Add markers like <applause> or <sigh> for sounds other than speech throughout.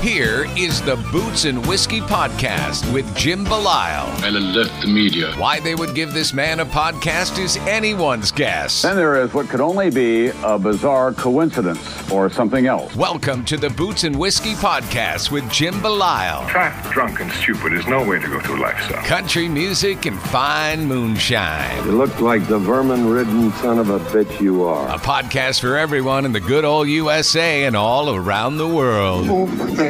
here is the Boots and Whiskey Podcast with Jim Belisle. I left the media. Why they would give this man a podcast is anyone's guess. Then there is what could only be a bizarre coincidence or something else. Welcome to the Boots and Whiskey Podcast with Jim Belisle. Fat, drunk, and stupid is no way to go through life, son. Country music and fine moonshine. You look like the vermin ridden son of a bitch you are. A podcast for everyone in the good old USA and all around the world. Over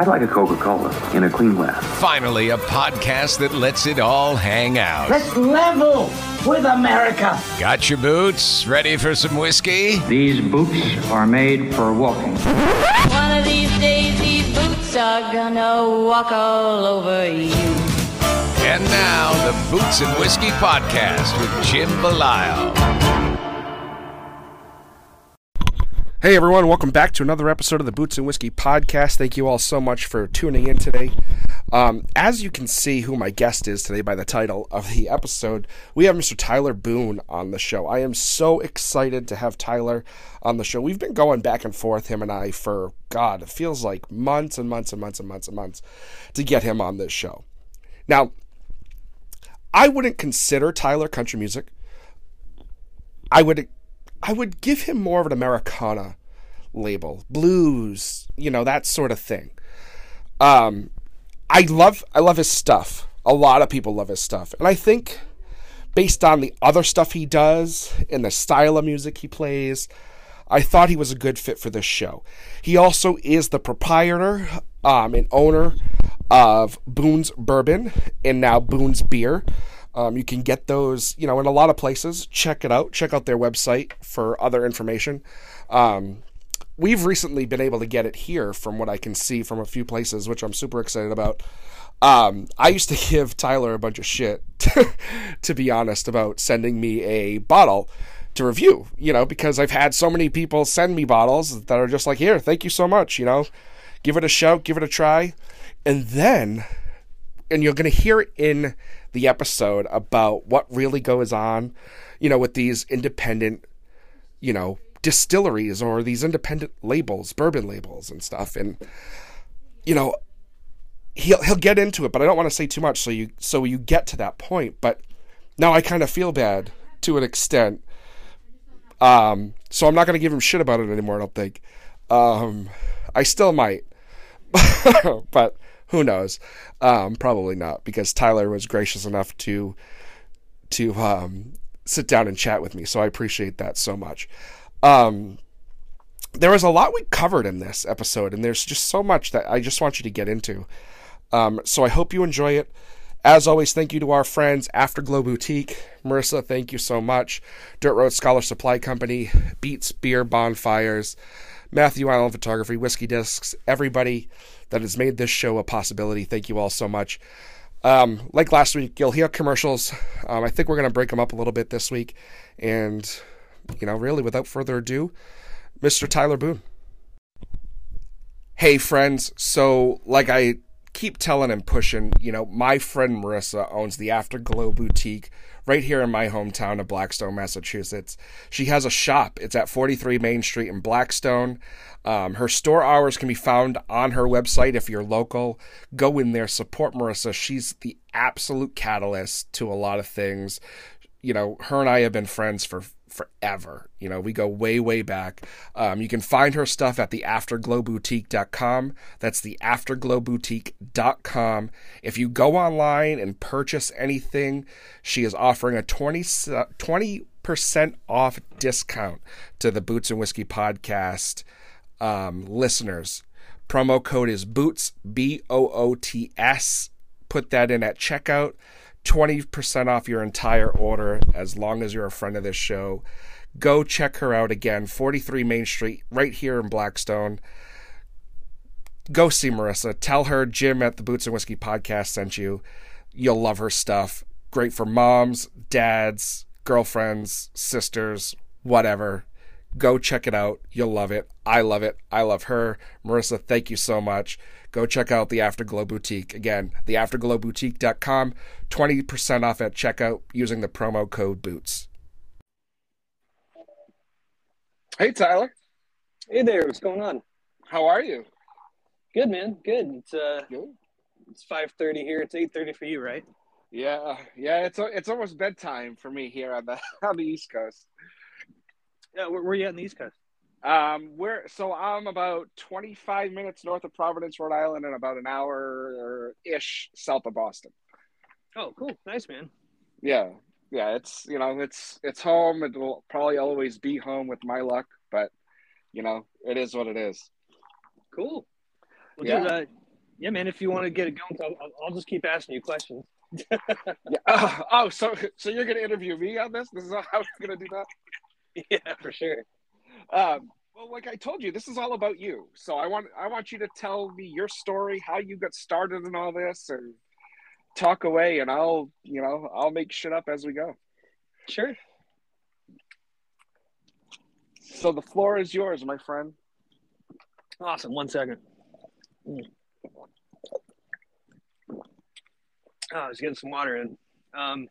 I'd like a Coca-Cola in a clean glass. Finally, a podcast that lets it all hang out. Let's level with America. Got your boots? Ready for some whiskey? These boots are made for walking. One of these days, these boots are gonna walk all over you. And now, the Boots and Whiskey Podcast with Jim Belisle. Hey everyone, welcome back to another episode of the Boots and Whiskey Podcast. Thank you all so much for tuning in today. Um, as you can see who my guest is today by the title of the episode, we have Mr. Tyler Boone on the show. I am so excited to have Tyler on the show. We've been going back and forth, him and I, for God, it feels like months and months and months and months and months to get him on this show. Now, I wouldn't consider Tyler country music. I would I would give him more of an Americana label, blues, you know, that sort of thing. Um, I love I love his stuff. A lot of people love his stuff, and I think based on the other stuff he does and the style of music he plays, I thought he was a good fit for this show. He also is the proprietor um, and owner of Boone's Bourbon and now Boone's Beer. Um, you can get those, you know, in a lot of places. Check it out. Check out their website for other information. Um, we've recently been able to get it here, from what I can see from a few places, which I'm super excited about. Um, I used to <laughs> give Tyler a bunch of shit, <laughs> to be honest, about sending me a bottle to review, you know, because I've had so many people send me bottles that are just like, here, thank you so much, you know, give it a shout, give it a try. And then, and you're going to hear it in the episode about what really goes on, you know, with these independent, you know, distilleries or these independent labels, bourbon labels and stuff. And, you know, he'll he'll get into it, but I don't want to say too much so you so you get to that point. But now I kind of feel bad to an extent. Um, so I'm not going to give him shit about it anymore. I don't think. Um, I still might, <laughs> but who knows? Um, probably not because Tyler was gracious enough to to um, sit down and chat with me. So I appreciate that so much. Um, there was a lot we covered in this episode, and there's just so much that I just want you to get into. Um, so I hope you enjoy it. As always, thank you to our friends Afterglow Boutique. Marissa, thank you so much. Dirt Road Scholar Supply Company, Beats Beer Bonfires, Matthew Island Photography, Whiskey Discs, everybody that has made this show a possibility. Thank you all so much. Um, like last week, you'll hear commercials. Um, I think we're going to break them up a little bit this week. And, you know, really, without further ado, Mr. Tyler Boone. Hey, friends. So, like I keep telling and pushing, you know, my friend Marissa owns the Afterglow Boutique right here in my hometown of Blackstone, Massachusetts. She has a shop. It's at 43 Main Street in Blackstone. Um, her store hours can be found on her website if you're local. Go in there, support Marissa. She's the absolute catalyst to a lot of things. You know, her and I have been friends for forever. You know, we go way, way back. Um, you can find her stuff at the afterglowboutique.com. That's the afterglowboutique.com. If you go online and purchase anything, she is offering a 20, 20% off discount to the Boots and Whiskey podcast um, listeners. Promo code is BOOTS, B O O T S. Put that in at checkout. 20% off your entire order as long as you're a friend of this show. Go check her out again, 43 Main Street, right here in Blackstone. Go see Marissa. Tell her Jim at the Boots and Whiskey podcast sent you. You'll love her stuff. Great for moms, dads, girlfriends, sisters, whatever. Go check it out. You'll love it. I love it. I love her. Marissa, thank you so much go check out the Afterglow Boutique. Again, the theafterglowboutique.com, 20% off at checkout using the promo code BOOTS. Hey, Tyler. Hey there. What's going on? How are you? Good, man. Good. It's uh, Good. it's five thirty here. It's eight thirty for you, right? Yeah, yeah. It's it's almost bedtime for me here on the <laughs> on the East Coast. Yeah, where, where are you at on the East Coast? Um, where so I'm about 25 minutes north of Providence, Rhode Island, and about an hour ish south of Boston. Oh, cool, nice man. Yeah, yeah. It's you know it's it's home. It will probably always be home with my luck, but you know it is what it is. Cool. Well, yeah. Dude, uh, yeah, man. If you want to get it going, I'll, I'll just keep asking you questions. <laughs> yeah. Oh, oh, so so you're gonna interview me on this? This is how we're gonna do that? <laughs> Yeah, for sure. Um, well, like I told you, this is all about you. So I want I want you to tell me your story, how you got started in all this, and talk away, and I'll you know I'll make shit up as we go. Sure. So the floor is yours, my friend. Awesome. One second. Mm. Oh, I was getting some water in. Um,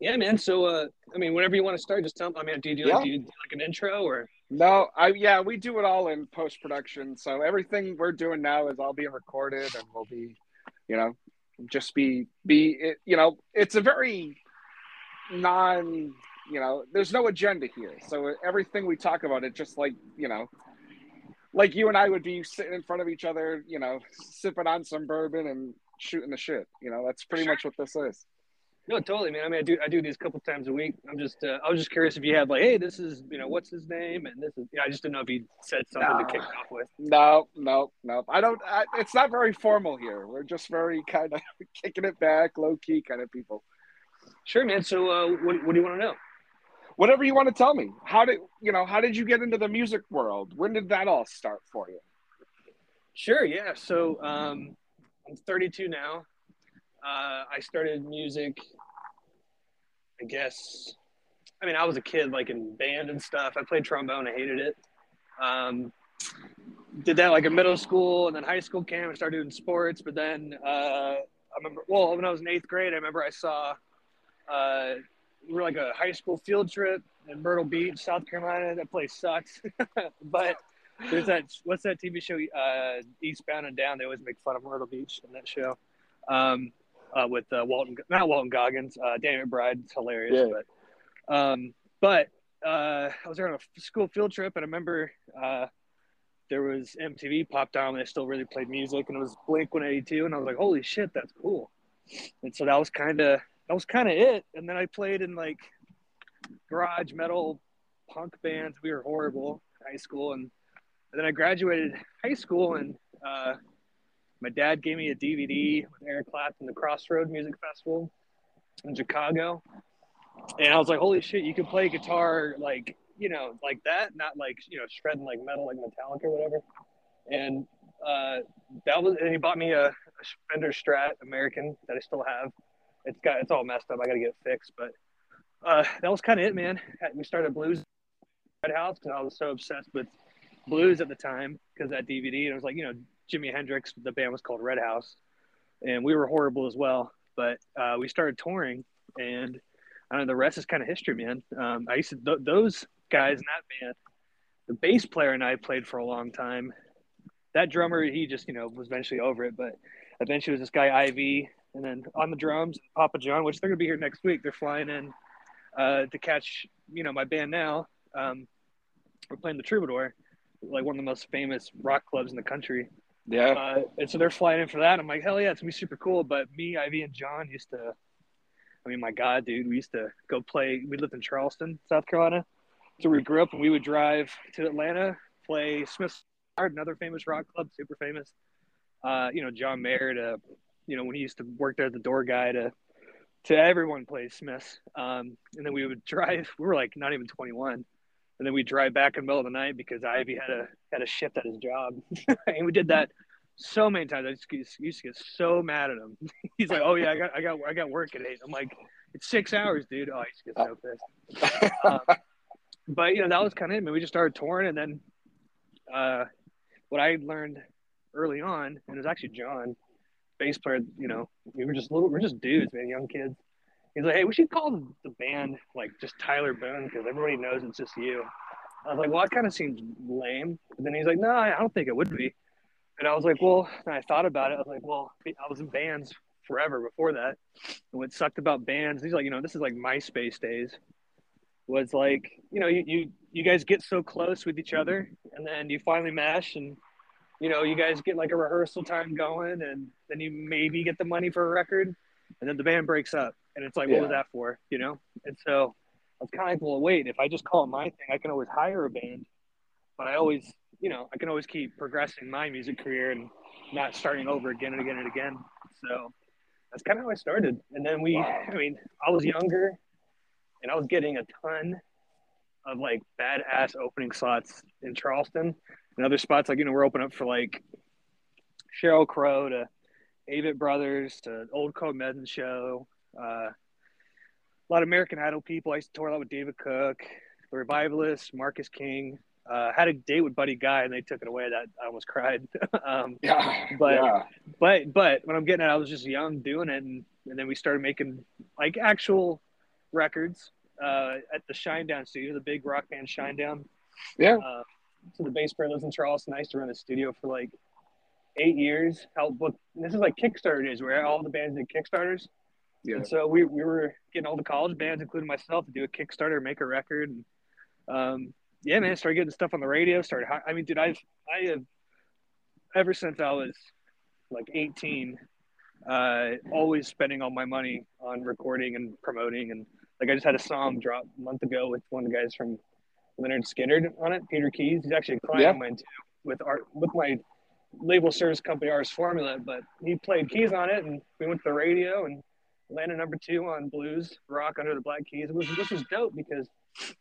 yeah, man. So, uh, I mean, whenever you want to start, just tell me. I mean, do you do, yeah. like, do you do like an intro or? No, I yeah, we do it all in post production. So everything we're doing now is all being recorded, and we'll be, you know, just be be it, you know, it's a very non, you know, there's no agenda here. So everything we talk about, it just like you know, like you and I would be sitting in front of each other, you know, sipping on some bourbon and shooting the shit. You know, that's pretty much what this is. No, totally, man. I mean, I do I do these a couple times a week. I'm just uh, I was just curious if you had like, hey, this is you know what's his name, and this is yeah. I just didn't know if you said something no. to kick off with. No, no, no. I don't. I, it's not very formal here. We're just very kind of <laughs> kicking it back, low key kind of people. Sure, man. So, uh, what what do you want to know? Whatever you want to tell me. How did you know? How did you get into the music world? When did that all start for you? Sure. Yeah. So um, I'm 32 now. Uh, I started music, I guess. I mean, I was a kid, like in band and stuff. I played trombone. I hated it. Um, did that like in middle school and then high school camp. I started doing sports, but then uh, I remember, well, when I was in eighth grade, I remember I saw uh, we were like a high school field trip in Myrtle Beach, South Carolina. That place sucks, <laughs> but there's that what's that TV show uh, Eastbound and Down? They always make fun of Myrtle Beach in that show. Um, uh, with uh, Walton, not Walton Goggins, uh, Danny McBride. It's hilarious. Yeah. But, um, but uh, I was there on a school field trip, and I remember uh, there was MTV popped on, and they still really played music, and it was Blink 182, and I was like, holy shit, that's cool. And so that was kind of that was kind of it. And then I played in like garage metal punk bands. We were horrible in high school, and, and then I graduated high school and. Uh, my dad gave me a DVD with Eric Clapton, the Crossroad Music Festival in Chicago. And I was like, holy shit, you can play guitar like, you know, like that, not like, you know, shredding like metal like Metallica or whatever. And uh, that was, and he bought me a, a Fender Strat American that I still have. It's got, it's all messed up. I got to get it fixed. But uh, that was kind of it, man. We started blues Red House because I was so obsessed with blues at the time because that DVD, and it was like you know Jimi Hendrix. The band was called Red House, and we were horrible as well. But uh, we started touring, and I don't know. The rest is kind of history, man. Um, I used to th- those guys in that band. The bass player and I played for a long time. That drummer, he just you know was eventually over it, but eventually was this guy Ivy, and then on the drums, Papa John, which they're gonna be here next week. They're flying in uh, to catch you know my band now. Um, we're playing the Troubadour, like one of the most famous rock clubs in the country. Yeah. Uh, and so they're flying in for that. I'm like, hell yeah, it's gonna be super cool. But me, Ivy, and John used to. I mean, my God, dude, we used to go play. We lived in Charleston, South Carolina, so we grew up, and we would drive to Atlanta, play Smith's another famous rock club, super famous. Uh, you know, John Mayer to, you know, when he used to work there as the door guy to, to everyone plays Smith's. Um, and then we would <laughs> drive. We were like not even 21, and then we drive back in the middle of the night because Ivy had a had a shift at his job, <laughs> and we did that so many times. I just used, to get so mad at him. <laughs> He's like, "Oh yeah, I got I got I got work at eight. I'm like, "It's six hours, dude." Oh, I used to get so pissed. <laughs> um, but you know that was kind of it. Man. We just started touring, and then uh, what I learned early on, and it was actually John, bass player. You know, we were just little, we're just dudes, man, young kids. He's like, hey, we should call the band like just Tyler Boone because everybody knows it's just you. I was like, well, that kind of seems lame. But then he's like, no, I don't think it would be. And I was like, well, I thought about it. I was like, well, I was in bands forever before that. And what sucked about bands, he's like, you know, this is like MySpace days. Was like, you know, you, you you guys get so close with each other, and then you finally mesh, and you know, you guys get like a rehearsal time going, and then you maybe get the money for a record, and then the band breaks up, and it's like, what was that for, you know? And so I was kind of like, well, wait, if I just call it my thing, I can always hire a band, but I always, you know, I can always keep progressing my music career and not starting over again and again and again. So that's kind of how I started. And then we, I mean, I was younger, and I was getting a ton of like badass opening slots in Charleston and other spots. Like, you know, we're open up for like Sheryl Crow to Avett Brothers to Old Crow Medicine Show. Uh, a lot of American Idol people. I used to tour a lot with David Cook, the Revivalists, Marcus King. Uh, had a date with Buddy Guy and they took it away. That I almost cried. <laughs> um, Yeah. but yeah. but but when I'm getting it, I was just young doing it, and, and then we started making like actual records uh, at the Shinedown studio, the big rock band Shinedown. Yeah. Uh, so the bass player lives in Charleston. I used to run a studio for like eight years. Help book. This is like Kickstarter days where all the bands did Kickstarters. Yeah. And so we, we were getting all the college bands, including myself, to do a Kickstarter, make a record. And, um, yeah, man, started getting stuff on the radio. Started, I mean, dude, I've, I have, ever since I was like 18, uh, always spending all my money on recording and promoting. And like, I just had a song drop a month ago with one of the guys from Lynyrd Skynyrd on it, Peter Keys. He's actually a client Yeah. of mine too, with art, with my label service company, Artist Formula. But he played keys on it, and we went to the radio and landed number two on blues rock under the black keys. It was this was dope because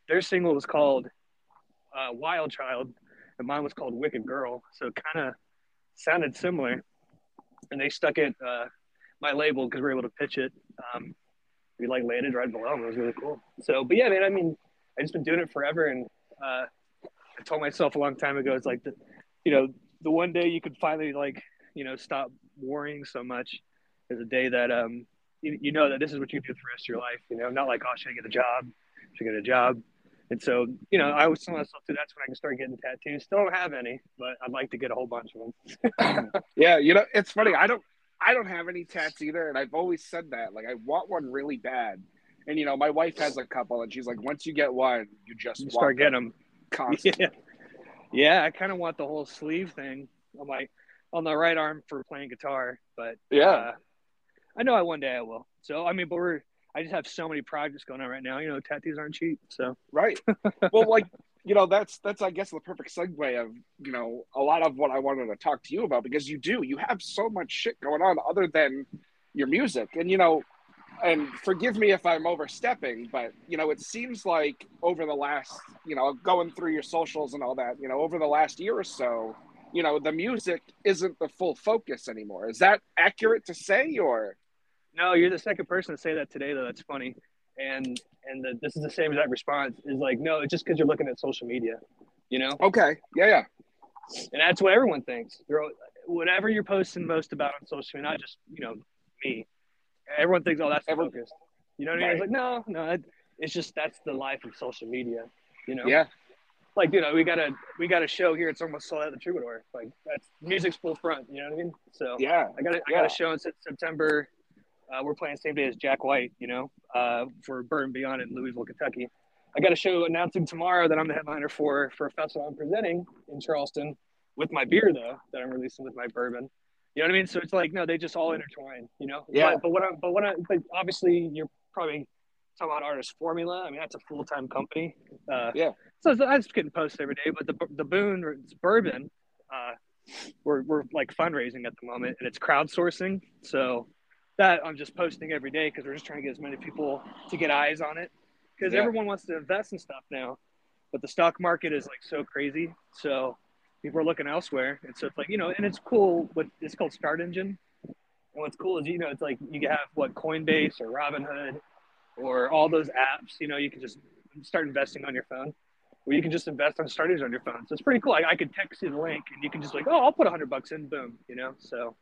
their single was called uh, Wild Child, and mine was called Wicked Girl. So it kind of sounded similar, and they stuck it uh, my label because we were able to pitch it. Um, we like landed right below them. It was really cool. So, but yeah, man, I mean, I just been doing it forever, and uh, I told myself a long time ago, it's like the, you know, the one day you could finally like, you know, stop worrying so much is a day that um, you, you know that this is what you do for the rest of your life. You know, not like, oh, should I get a job? Should I get a job? And so, you know, I always tell myself too, that's when I can start getting tattoos. Still don't have any, but I'd like to get a whole bunch of them. <laughs> yeah, you know, it's funny. I don't I don't have any tats either, and I've always said that. Like I want one really bad. And you know, my wife has a couple and she's like, once you get one, you just You want start getting them. <laughs> constantly. Yeah, yeah. I kind of want the whole sleeve thing on my on the right arm for playing guitar, but Yeah. uh, I know I one day I will. So I mean, but we're I just have so many projects going on right now. You know, tattoos aren't cheap, so Right. <laughs> well, like you know, that's that's I guess the perfect segue of you know a lot of what I wanted to talk to you about because you do you have so much shit going on other than your music, and you know, and forgive me if I'm overstepping, but you know, it seems like over the last you know going through your socials and all that, you know, over the last year or so, you know, the music isn't the full focus anymore. Is that accurate to say, or No, you're the second person to say that today, though. That's funny. And and the, this is the same exact response. Is like, no, it's just because you're looking at social media. You know. okay, yeah, yeah, and that's what everyone thinks. They're, whatever you're posting most about on social media, not just you know me. Everyone thinks, oh, that's the focus. You know what I mean? It's like, no, no, it, it's just that's the life of social media. You know? Yeah. Like you know, we got a we got a show here. It's almost sold out the Troubadour. Like that's music's full front. You know what I mean? So Yeah, I got a, I yeah. got a show in September. Uh, we're playing the same day as Jack White. You know, uh, for Burn Beyond in Louisville, Kentucky. I got a show announcing tomorrow that I'm the headliner for for a festival I'm presenting in Charleston with my beer though that I'm releasing with my bourbon. You know what I mean? So it's like no, they just all intertwine. You know? Yeah. But, but what I but what I but obviously you're probably talking about artist formula. I mean that's a full time company. Uh, Yeah. So I just getting posted every day. But the the Boone or it's bourbon, uh, we're we're like fundraising at the moment, and it's crowdsourcing. So that I'm just posting every day because we're just trying to get as many people to get eyes on it. Because Yeah. everyone wants to invest in stuff now, but the stock market is like so crazy. So people are looking elsewhere, and so it's like you know, and it's cool. What it's called Start Engine, and what's cool is you know it's like you have what Coinbase or Robinhood or all those apps. You know, you can just start investing on your phone, or you can just invest on Start Engine on your phone. So it's pretty cool. I, I could text you the link, and you can just like, oh, I'll put a hundred bucks in, boom. You know, so.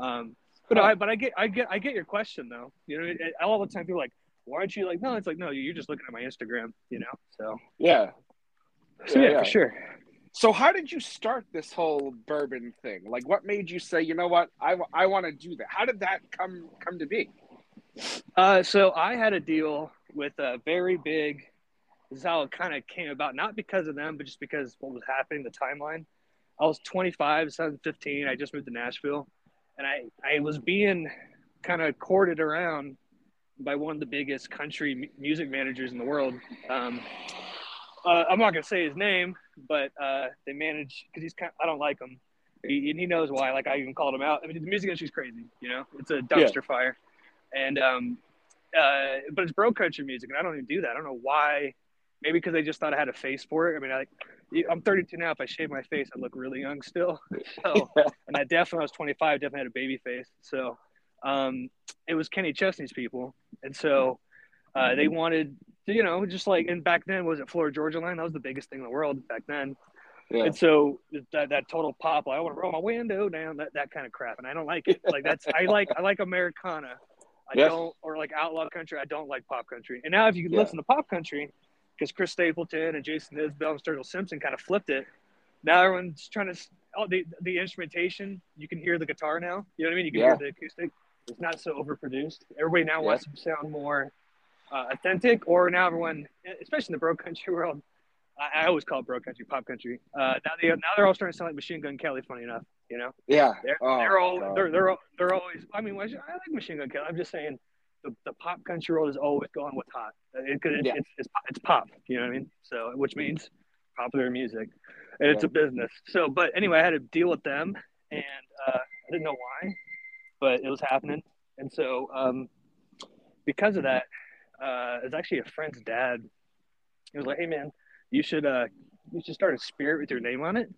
Um, but I, but I get, I get, I get your question though. You know, it, all the time people are like, why aren't you like? No, it's like, no, you're just looking at my Instagram. You know, so Yeah. so yeah, for sure. So how did you start this whole bourbon thing? Like, what made you say, you know what, I, I want to do that? How did that come come to be? Uh, so I had a deal with a very big. This is how it kind of came about, not because of them, but just because what was happening, the timeline. I was 25, 2015. I just moved to Nashville, and I I was being kind of courted around by one of the biggest country mu- music managers in the world. Um, uh, I'm not gonna say his name, but uh, they manage because he's kind. I don't like him, he, and he knows why. Like I even called him out. I mean, the music industry's crazy. You know, it's a dumpster fire, and um, uh, but it's bro country music, and I don't even do that. I don't know why. Maybe because they just thought I had a face for it. I mean, I, like I'm 32 now. If I shave my face, I look really young still. <laughs> So, and I definitely, I was 25, definitely had a baby face. So, um, it was Kenny Chesney's people, and so uh, they wanted, to, you know, just like, and back then was it Florida Georgia Line? That was the biggest thing in the world back then. Yeah. And so that, that total pop, like, I want to roll my window down, that, that kind of crap, and I don't like it. Like that's I <laughs> like I like Americana. I Yes. don't or like outlaw country. I don't like pop country. And now if you Yeah. listen to pop country, because Chris Stapleton and Jason Isbell and Sturgill Simpson kind of flipped it. Now everyone's trying to oh the the instrumentation. You can hear the guitar now. You know what I mean? You can Yeah. hear the acoustic. It's not so overproduced. Everybody now wants to sound more uh, authentic. Or now everyone, especially in the bro country <laughs> world, I, I always call it bro country, pop country. Uh, now they now they're all starting to sound like Machine Gun Kelly. Funny enough, you know. Yeah. They're, Oh, they're all God. they're they're they're always. I mean, I like Machine Gun Kelly. I'm just saying, the, the pop country world is always going what's hot. It, it, Yeah. it's, it's it's pop. You know what I mean? So, which means popular music, and it's a business. So, but anyway, I had to deal with them, and uh, I didn't know why, but it was happening, and so um, because of that, uh, it's actually a friend's dad. He was like, "Hey, man, you should uh, you should start a spirit with your name on it."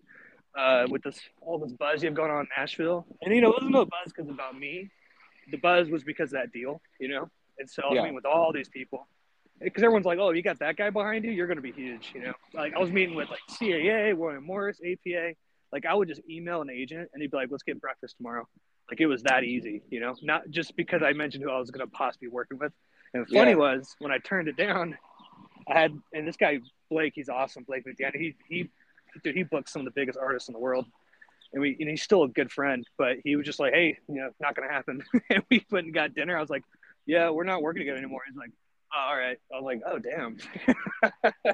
uh, with this all this buzz you have going on in Nashville. And you know, it wasn't no buzz because about me. The buzz was because of that deal, you know. And so I mean, with all these people because everyone's like, "Oh, you got that guy behind you, you're going to be huge," you know. Like I was meeting with like CAA, William Morris, APA. Like I would just email an agent and he'd be like, "Let's get breakfast tomorrow." Like it was that easy, you know. Not just because I mentioned who I was going to possibly be working with. And the funny Yeah. was when I turned it down, I had and this guy Blake, he's awesome. Blake McDaniel, he he dude, he booked some of the biggest artists in the world. And we and he's still a good friend, but he was just like, Hey, you know, not gonna happen. <laughs> and we went and got dinner. I was like, Yeah, we're not working together anymore. He's like, oh, all right. I was like, Oh damn.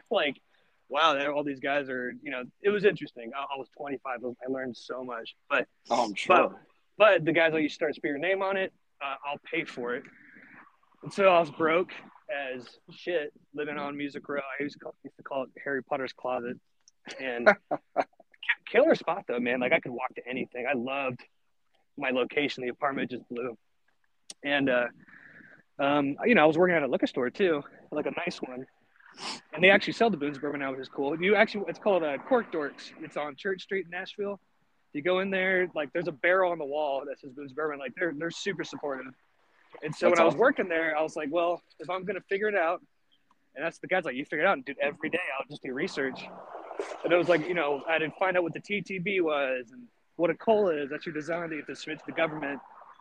<laughs> like, wow, there all these guys are, you know, it was interesting. I, I was twenty five, I learned so much. But Oh, I'm sure. but, but the guys like you start to spit your name on it, uh, I'll pay for it. And so I was broke as shit, living on Music Row. I used to call, used to call it Harry Potter's closet. And <laughs> killer spot though, man. Like I could walk to anything. I loved my location. The apartment just blew. And uh, um, you know, I was working at a liquor store too, like a nice one. And they actually sell the Boone's bourbon now, which is cool. You actually, it's called uh, Cork Dorks. It's on Church Street in Nashville. You go in there, like there's a barrel on the wall that says Boone's Bourbon. Like they're they're super supportive. And so That's when I was working there, I was like, well, if I'm gonna figure it out, and that's the guys like you figure it out and do it every day. I'll just do research. And it was like, you know, I didn't find out what the TTB was and what a cola is. That's your design that you have to submit to the government.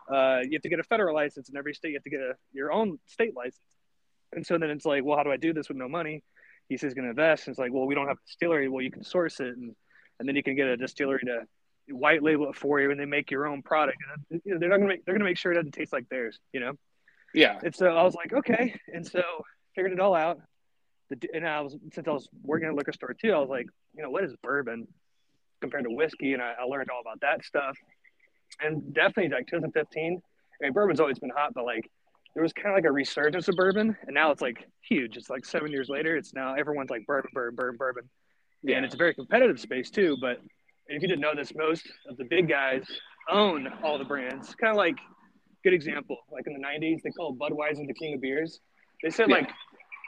Uh, you have to get a federal license in every state. You have to get a, your own state license. And so then it's like, well, how do I do this with no money? He says he's going to invest. And it's like, well, we don't have a distillery. Well, you can source it, and and then you can get a distillery to white label it for you, and they make your own product. And you know, they're not to make they're to make sure it doesn't taste like theirs. You know. Yeah. And so I was like, okay. And so figured it all out. The, and I was since I was working at a liquor store too, I was like, you know, what is bourbon compared to whiskey? And I, I learned all about that stuff. And definitely like 2015. I mean, bourbon's always been hot, but like there was kind of like a resurgence of bourbon, and now it's like huge. It's like seven years later. It's now everyone's like bourbon, bourbon, bourbon, bourbon. Yeah. And it's a very competitive space too. But if you didn't know this, most of the big guys own all the brands. Kind of like good example, like in the '90s, they called Budweiser the king of beers. They said yeah. like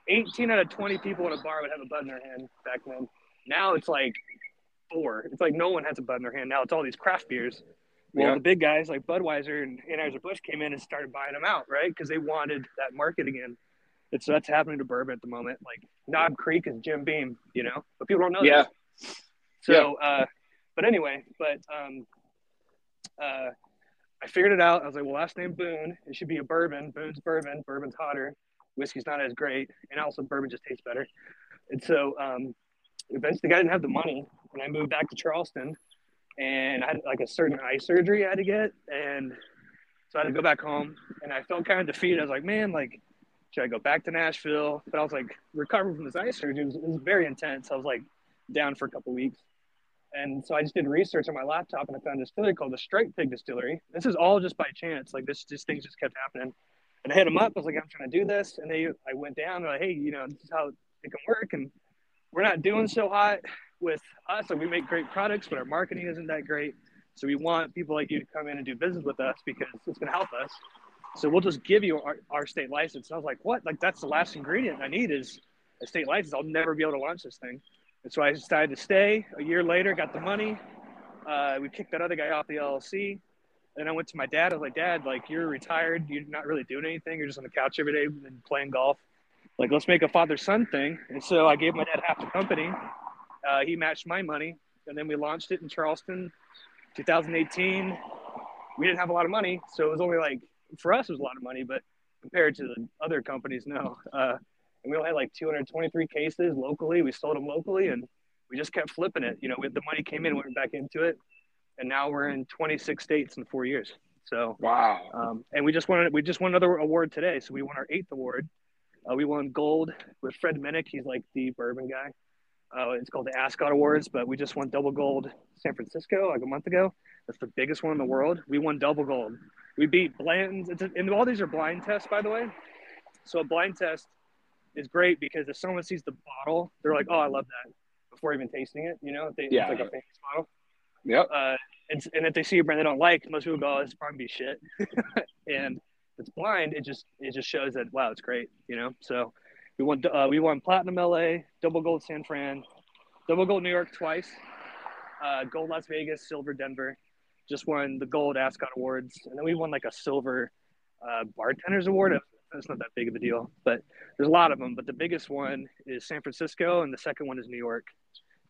18 out of 20 people in a bar would have a bud in their hand back then. Now it's like four. It's like no one has a bud in their hand. Now it's all these craft beers. Well, yeah. the big guys like Budweiser and Anheuser Busch came in and started buying them out, right? Because they wanted that market again. And so that's happening to bourbon at the moment. Like Knob Creek is Jim Beam, you know, but people don't know. That. Yeah. This. So, yeah. uh, but anyway, but um, uh, I figured it out. I was like, well, last name Boone. It should be a bourbon. Boone's bourbon. Bourbon's hotter. Whiskey's not as great, and also bourbon just tastes better. And so, um, eventually, I didn't have the money, and I moved back to Charleston, and I had like a certain eye surgery I had to get, and so I had to go back home, and I felt kind of defeated. I was like, man, like, should I go back to Nashville? But I was like, recovering from this eye surgery was, it was very intense. I was like down for a couple weeks. And so I just did research on my laptop and I found a distillery called the Striped Pig Distillery. This is all just by chance. Like this, just things just kept happening. And I hit them up. I was like, I'm trying to do this. And they, I went down. They're like, hey, you know, this is how it can work. And we're not doing so hot with us. Like we make great products, but our marketing isn't that great. So we want people like you to come in and do business with us because it's going to help us. So we'll just give you our, our state license. And I was like, what? Like that's the last ingredient I need is a state license. I'll never be able to launch this thing. And so I decided to stay. A year later, got the money. Uh, we kicked that other guy off the LLC. And I went to my dad. I was like, Dad, like you're retired. You're not really doing anything. You're just on the couch every day and playing golf. Like, let's make a father son thing. And so I gave my dad half the company. Uh, he matched my money, and then we launched it in Charleston, 2018. We didn't have a lot of money, so it was only like for us it was a lot of money, but compared to the other companies, no. Uh, and we only had like 223 cases locally. We sold them locally, and we just kept flipping it. You know, the money came in, went back into it, and now we're in 26 states in four years. So wow! Um, and we just won we just won another award today. So we won our eighth award. Uh, we won gold with Fred Minnick. He's like the bourbon guy. Uh, it's called the Ascot Awards, but we just won double gold San Francisco like a month ago. That's the biggest one in the world. We won double gold. We beat Blanton's. A, and all these are blind tests, by the way. So a blind test is great because if someone sees the bottle, they're like, "Oh, I love that," before even tasting it. You know, they, yeah. it's like a famous bottle. Yep. Uh, and, and if they see a brand they don't like, most people go, oh, "This probably be shit." <laughs> and if it's blind, it just it just shows that wow, it's great. You know, so we won uh, we won platinum LA, double gold San Fran, double gold New York twice, uh, gold Las Vegas, silver Denver. Just won the gold Ascot Awards, and then we won like a silver uh, bartenders award it's not that big of a deal, but there's a lot of them. But the biggest one is San Francisco, and the second one is New York.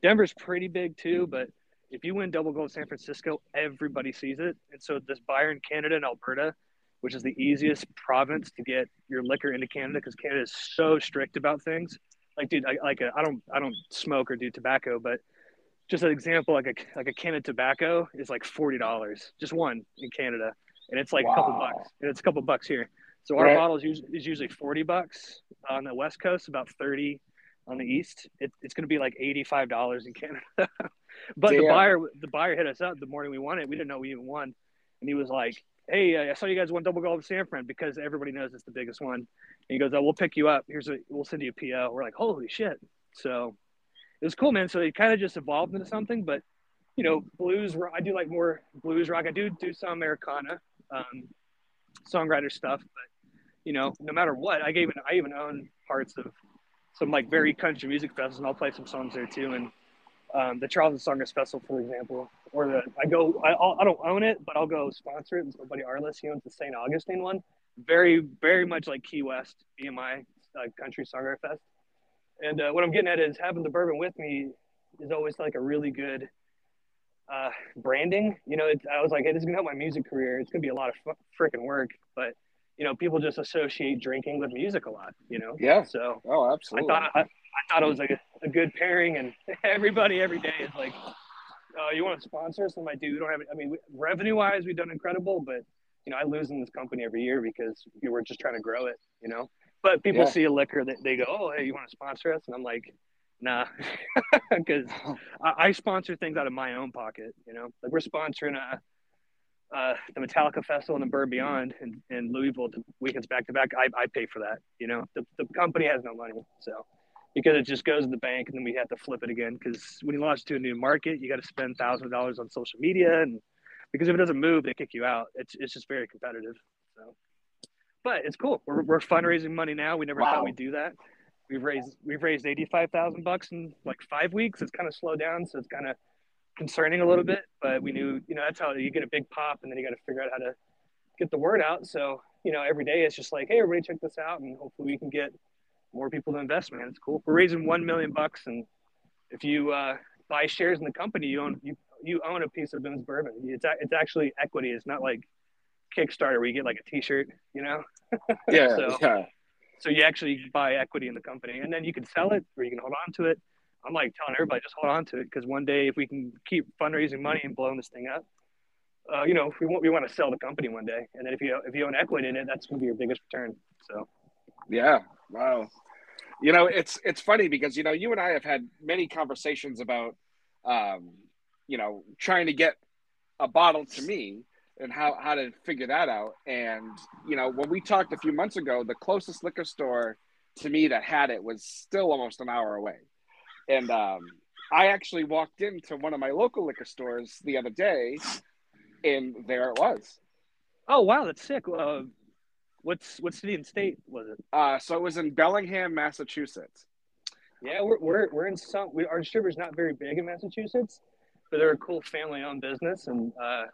Denver's pretty big too, but if you win double gold San Francisco, everybody sees it. And so this buyer in Canada and Alberta, which is the easiest province to get your liquor into Canada, because Canada is so strict about things. Like, dude, I, like a, I don't, I don't smoke or do tobacco, but just an example, like a like a can of tobacco is like forty dollars, just one in Canada, and it's like wow. a couple bucks, and it's a couple bucks here. So our right. bottle is usually, is usually 40 bucks on the West Coast, about 30 on the East. It, it's going to be like $85 in Canada. <laughs> but Damn. the buyer, the buyer hit us up the morning we won it. We didn't know we even won. And he was like, Hey, I saw you guys won double gold in San Fran because everybody knows it's the biggest one. And he goes, Oh, we'll pick you up. Here's a, we'll send you a PO. We're like, holy shit. So it was cool, man. So it kind of just evolved into something, but you know, blues, I do like more blues rock. I do do some Americana, um, songwriter stuff, but you know, no matter what, I even I even own parts of some like very country music festivals, and I'll play some songs there too. And um, the Charleston Songwriters Festival, for example, or the I go I I do not own it, but I'll go sponsor it. My buddy Arliss. He owns the St. Augustine one. Very very much like Key West BMI uh, Country Songwriter Fest. And uh, what I'm getting at is having the bourbon with me is always like a really good uh, branding. You know, it's, I was like, hey, this is gonna help my music career. It's gonna be a lot of freaking work, but you know, people just associate drinking with music a lot. You know, Yeah. So Oh, absolutely. I thought I, I thought it was like a, a good pairing, and <laughs> everybody every day is like, "Oh, you want to sponsor us?" I'm like, "Dude, we don't have. I mean, revenue wise, we've done incredible, but you know, I lose in this company every year because you were just trying to grow it. You know, but people Yeah. see a liquor that they go, "Oh, hey, you want to sponsor us?" And I'm like, "Nah," <laughs> because <laughs> I, I sponsor things out of my own pocket. You know, like we're sponsoring a. Uh, the Metallica Festival and the Bird Beyond and, in Louisville, the weekends back to back. I, I pay for that. You know, the, the company has no money, so because it just goes to the bank and then we have to flip it again. Because when you launch to a new market, you got to spend thousands of dollars on social media, and because if it doesn't move, they kick you out. It's it's just very competitive. So, but it's cool. We're we're fundraising money now. We never Wow. thought we'd do that. We've raised we've raised eighty five thousand bucks in like five weeks. It's kind of slowed down, so it's kind of concerning a little bit. But we knew, you know, that's how you get a big pop, and then you got to figure out how to get the word out. So, you know, every day it's just like, hey, everybody, check this out, and hopefully we can get more people to invest. Man, it's cool. We're raising one million bucks, and if you uh, buy shares in the company, you own you you own a piece of Boone's Bourbon. It's a- it's actually equity. It's not like Kickstarter where you get like a T-shirt, you know. <laughs> Yeah, so, yeah. so you actually buy equity in the company, and then you can sell it or you can hold on to it. I'm like telling everybody just hold on to it because one day if we can keep fundraising money and blowing this thing up, uh, you know, we want we want to sell the company one day, and then if you if you own equity in it, that's going to be your biggest return. So Yeah. Wow. You know, it's it's funny because you know you and I have had many conversations about, um, you know, trying to get a bottle to me and how how to figure that out. And you know, when we talked a few months ago, the closest liquor store to me that had it was still almost an hour away. And um, I actually walked into one of my local liquor stores the other day, and there it was. Oh wow, that's sick. Uh, what's what city and state was it? Uh, so it was in Bellingham, Massachusetts. Yeah, we're we're, we're in some. We, our distributor's not very big in Massachusetts, but they're a cool family-owned business, and uh,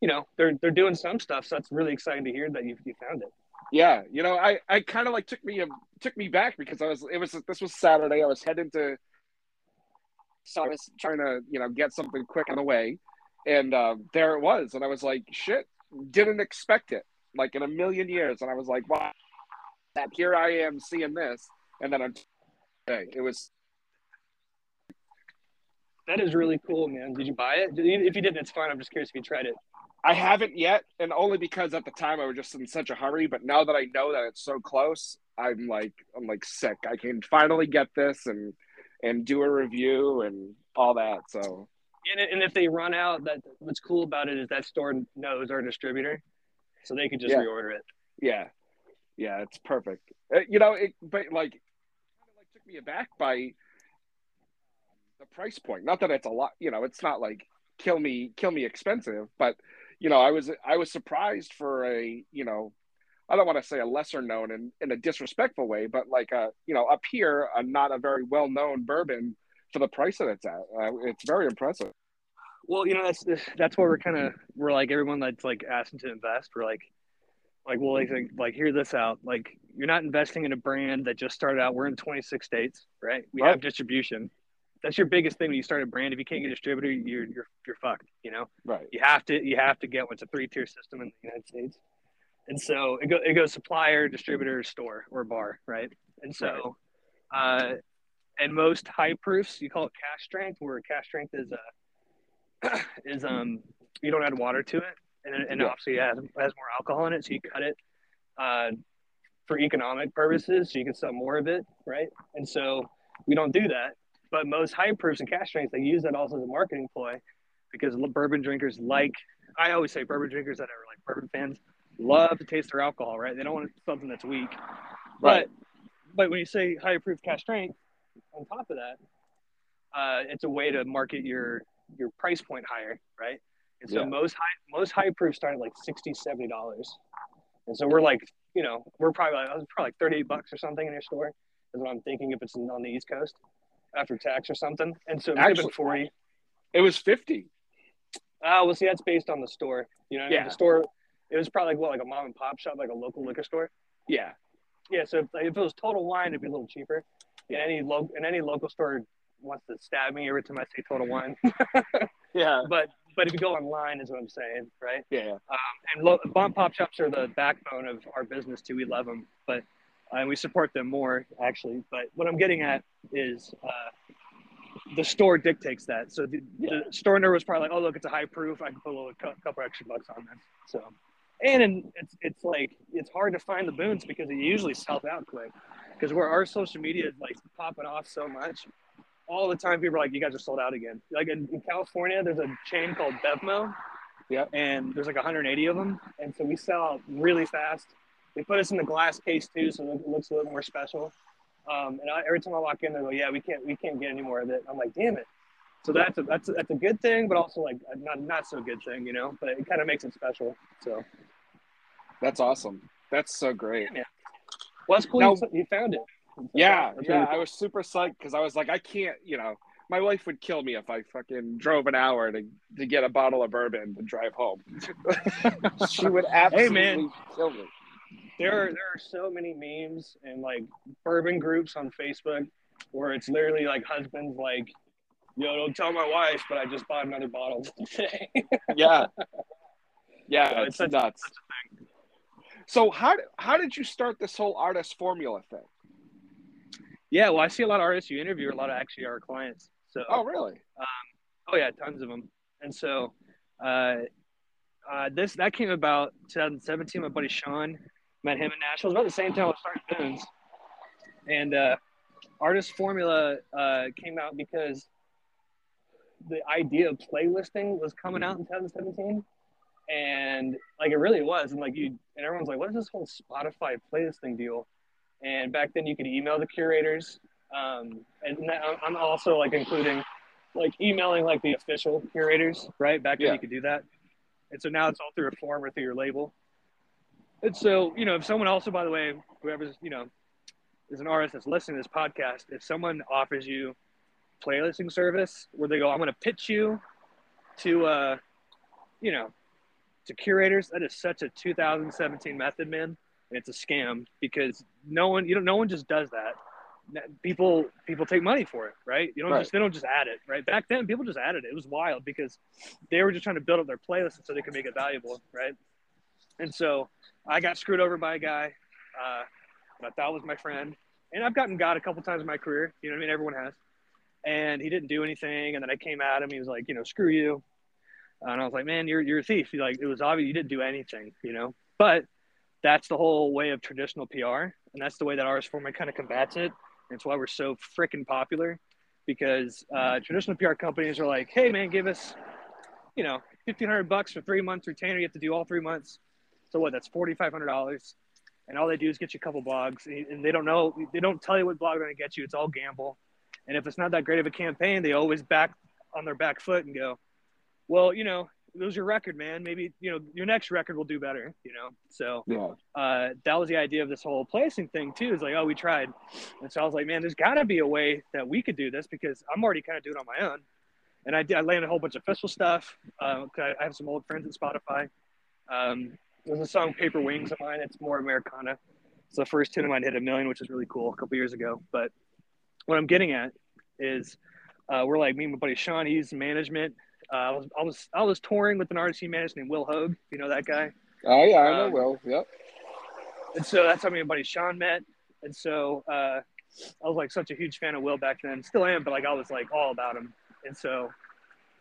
you know they're they're doing some stuff. So that's really exciting to hear that you you found it. Yeah, you know, I, I kind of like took me a, took me back because I was it was this was Saturday. I was heading to, so I was trying to you know get something quick on the way, and uh, there it was, and I was like, shit, didn't expect it like in a million years, and I was like, wow, that here I am seeing this, and then hey, it was That is really cool, man. Did you buy it? If you didn't, it's fine. I'm just curious if you tried it. I haven't yet, and only because at the time I was just in such a hurry. But now that I know that it's so close, I'm like I'm like sick. I can finally get this and and do a review and all that. So And, and if they run out, that what's cool about it is that store knows our distributor, so they could just Yeah. reorder it. yeah, yeah, it's perfect. Uh, you know, it but like kind of like took me aback by the price point. Not that it's a lot. You know, it's not like kill me kill me expensive, but you know, I was I was surprised for a you know. I don't want to say a lesser known in, in a disrespectful way, but like a you know up here, a not a very well known bourbon for the price that it's at. Uh, it's very impressive. Well, you know that's that's where we're kind of we're like everyone that's like asking to invest. We're like, like well, like like hear this out. Like you're not investing in a brand that just started out. We're in 26 states, right? We Right. have distribution. That's your biggest thing when you start a brand. If you can't get a distributor, you're you're you're fucked. You know. Right. You have to you have to get one. It's a three tier system in the United States, and so it, go, it goes supplier, distributor, store, or bar, right? And so, uh, and most high proofs you call it cask strength, where cask strength is uh, <clears throat> is um you don't add water to it, and and Yeah. obviously it has, has more alcohol in it, so you cut it uh, for economic purposes, so you can sell more of it, right? And so we don't do that. But most high proofs and cask strengths, they use that also as a marketing ploy because bourbon drinkers like I always say bourbon drinkers that are like bourbon fans love to taste their alcohol, right? They don't want something that's weak. Right. But but when you say high proof cask strength, on top of that, uh, it's a way to market your your price point higher, right? And so Yeah. most high most high proof start at like 60 70 dollars. And so we're like, you know, we're probably like, probably like 38 bucks or something in your store is what I'm thinking if it's on the East Coast after tax or something. And so Actually- Actually, 40. It was fifty. Uh, well, see, that's based on the store. You know, what I mean? Yeah. the store, it was probably like what, like a mom and pop shop, like a local liquor store. Yeah. Yeah, so if, like, if it was total wine, it'd be a little cheaper. In any lo- in any local store wants to stab me every time I say Total Wine. <laughs> yeah. But but if you go online, is what I'm saying, right? Yeah. Um, and lo- bomb pop shops are the backbone of our business too. We love them, but uh, and we support them more actually. But what I'm getting at is uh, the store dictates that. So the, the store owner was probably like, "Oh, look, it's a high proof. I can put a little cou- couple extra bucks on this." So, and, and it's it's like it's hard to find the boons because it usually sells out quick. Because where our social media is like popping off so much, all the time people are like, "You guys are sold out again." Like in, in California, there's a chain called BevMo, yeah, and there's like 180 of them, and so we sell out really fast. They put us in the glass case too, so it looks a little more special. Um, and I, every time I walk in, they go, "Yeah, we can't, we can't get any more of it." I'm like, "Damn it!" So that's a, that's a, that's a good thing, but also like a not not so good thing, you know. But it kind of makes it special. So that's awesome. That's so great. Yeah, well, that's cool. Now- you, you found it. Yeah, That's yeah. really I was super psyched because I was like, I can't, you know, my wife would kill me if I fucking drove an hour to, to get a bottle of bourbon to drive home. <laughs> she would absolutely man. kill me. there are there are so many memes and like bourbon groups on Facebook where it's literally like husbands like, "Yo, don't tell my wife, but I just bought another bottle today." Yeah. <laughs> Yeah, So it's, it's such- nuts. So how how did you start this whole artist formula thing? yeah, well, I see a lot of artists you interview, a lot of actually our clients. So Oh, really? Um, oh yeah, tons of them. And so, uh, uh, this that came about 2017. My buddy Sean met him in Nashville. It was about the same time I starting Boons. And uh, artist formula uh, came out because the idea of playlisting was coming out in 2017, and like it really was. And like you and everyone's like, "What is this whole Spotify playlisting deal?" And back then, you could email the curators, um, and I'm also like including like emailing like the official curators, right? Back then Yeah. you could do that. And so now it's all through a form or through your label. And so, you know, if someone also, by the way, whoever's, you know, is an artist that's listening to this podcast, if someone offers you playlisting service where they go, I'm going to pitch you to, uh, you know, to curators, that is such a 2017 method, man. And it's a scam because no one, you know, no one just does that people people take money for it, right? You don't Right. just they don't just add it, right? Back then, people just added it. It was wild because they were just trying to build up their playlist so they could make it valuable, right? And so I got screwed over by a guy uh, that I thought was my friend, and I've gotten got a couple times in my career. You know what I mean? Everyone has. And he didn't do anything, and then I came at him. He was like, you know, screw you. And I was like, man, you're you're a thief. He like it was obvious you didn't do anything, you know. But that's the whole way of traditional PR, and that's the way that Artist Formula kind of combats it. And it's why we're so freaking popular, because uh, traditional PR companies are like, hey man, give us, you know, fifteen hundred bucks for three months retainer. You have to do all three months. So what? That's forty five hundred dollars. And all they do is get you a couple blogs, and and they don't know, they don't tell you what blog they're going to get you. It's all gamble. And if it's not that great of a campaign, they always back on their back foot and go, well, you know, it was your record, man. Maybe you know your next record will do better. You know, so Yeah. uh, that was the idea of this whole placing thing too. Is like, oh, we tried, and so I was like, man, there's got to be a way that we could do this because I'm already kind of doing it on my own. And I did. I landed a whole bunch of festival stuff. Uh, I have some old friends at Spotify. Um, there's a song "Paper Wings" of mine. It's more Americana. It's the first tune of mine hit a million, which is really cool a couple years ago. But what I'm getting at is uh, we're like me and my buddy Sean. He's management. Uh, I was I was I was touring with an artist he managed named Will Hoge. You know that guy. Oh yeah, I know. Um, Will. Yep. And so that's how me and buddy Sean met. And so uh, I was like such a huge fan of Will back then. Still am, but like I was like all about him. And so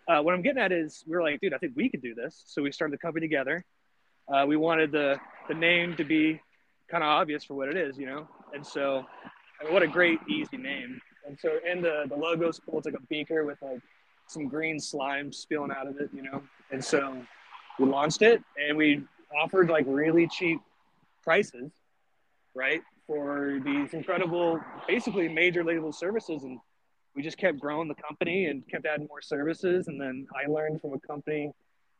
uh, what I'm getting at is we were like, dude, I think we could do this. So we started the company together. Uh, we wanted the the name to be kind of obvious for what it is, you know. And so I mean, what a great easy name. And so and the the logo's cool. It's like a beaker with like some green slime spilling out of it, you know. And so we launched it and we offered like really cheap prices, right, for these incredible, basically major label services. And we just kept growing the company and kept adding more services. And then I learned from a company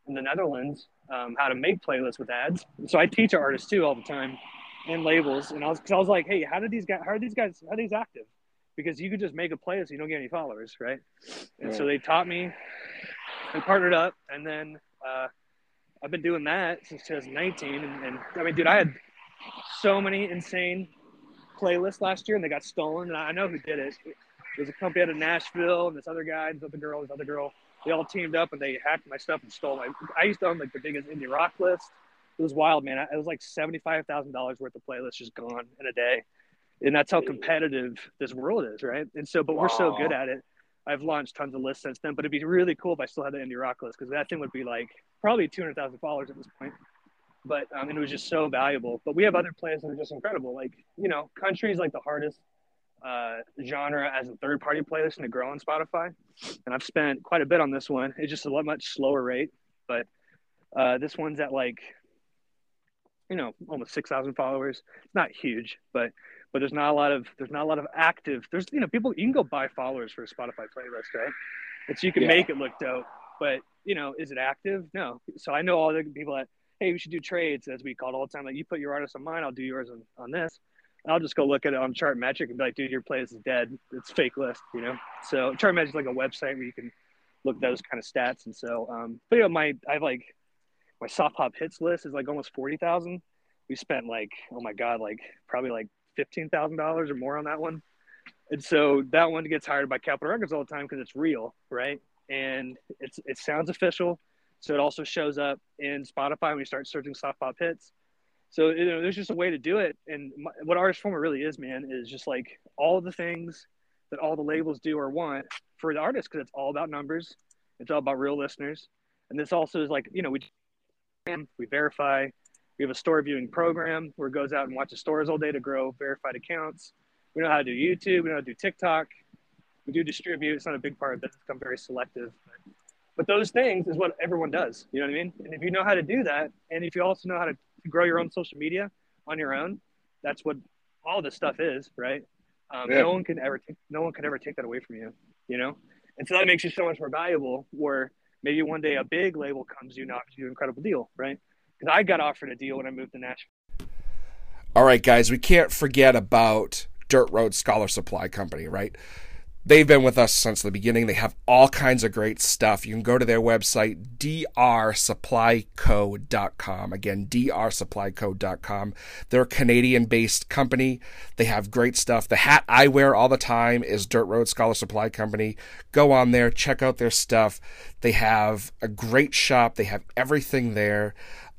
in the Netherlands um, how to make playlists with ads. And so I teach artists too all the time and labels. And I was, cause I was like, hey, how did these guys, how are these guys, how are these active? Because you could just make a playlist, and you don't get any followers, right? And so they taught me and partnered up, and then uh, I've been doing that since 2019. And, and I mean, dude, I had so many insane playlists last year, and they got stolen. And I know who did it. There's a company out of Nashville, and this other guy, this other girl, this other girl. They all teamed up and they hacked my stuff and stole my. I used to own like the biggest indie rock list. It was wild, man. It was like seventy five thousand dollars worth of playlists just gone in a day, and that's how competitive this world is, right? And so, but we're so good at it. I've launched tons of lists since then, but it'd be really cool if I still had the indie rock list because that thing would be like probably two hundred thousand followers at this point. But um, and it was just so valuable. But we have other players that are just incredible. Like you know, country is like the hardest uh, genre as a third party playlist to grow on Spotify. And I've spent quite a bit on this one. It's just a much slower rate, but uh, this one's at like, you know, almost 6,000 followers. It's not huge, but but there's not a lot of there's not a lot of active. There's you know people you can go buy followers for a Spotify playlist, right? It's you can yeah. make it look dope, but you know, is it active? No. So I know all the people that hey, we should do trades as we call it all the time. Like you put your artist on mine, I'll do yours on, on this. I'll just go look at it on Chartmetric and be like, dude, your place is dead. It's fake list, you know? So Chartmetric is like a website where you can look those kind of stats. And so, um, but you know, my, I have like, my soft pop hits list is like almost 40,000. We spent like, oh my God, like probably like $15,000 or more on that one. And so that one gets hired by Capitol Records all the time because it's real, right? And it's, it sounds official. So it also shows up in Spotify when you start searching soft pop hits so you know, there's just a way to do it. And my, what Artist Formula really is, man, is just like all the things that all the labels do or want for the artist because it's all about numbers. It's all about real listeners. And this also is like, you know, we we verify. We have a store viewing program where it goes out and watches stores all day to grow verified accounts. We know how to do YouTube. We know how to do TikTok. We do distribute. It's not a big part of it. It's become very selective. But, but those things is what everyone does. You know what I mean? And if you know how to do that, and if you also know how to grow your own social media on your own. That's what all this stuff is, right? Um, yeah. No one can ever take, no one can ever take that away from you, you know. And so that makes you so much more valuable. Where maybe one day a big label comes you and offers you an incredible deal, right? Because I got offered a deal when I moved to Nashville. All right, guys, we can't forget about Dirt Road Scholar Supply Company, right? They've been with us since the beginning. They have all kinds of great stuff. You can go to their website, drsupplyco.com. Again, drsupplyco.com. They're a Canadian based company. They have great stuff. The hat I wear all the time is Dirt Road Scholar Supply Company. Go on there, check out their stuff. They have a great shop, they have everything there.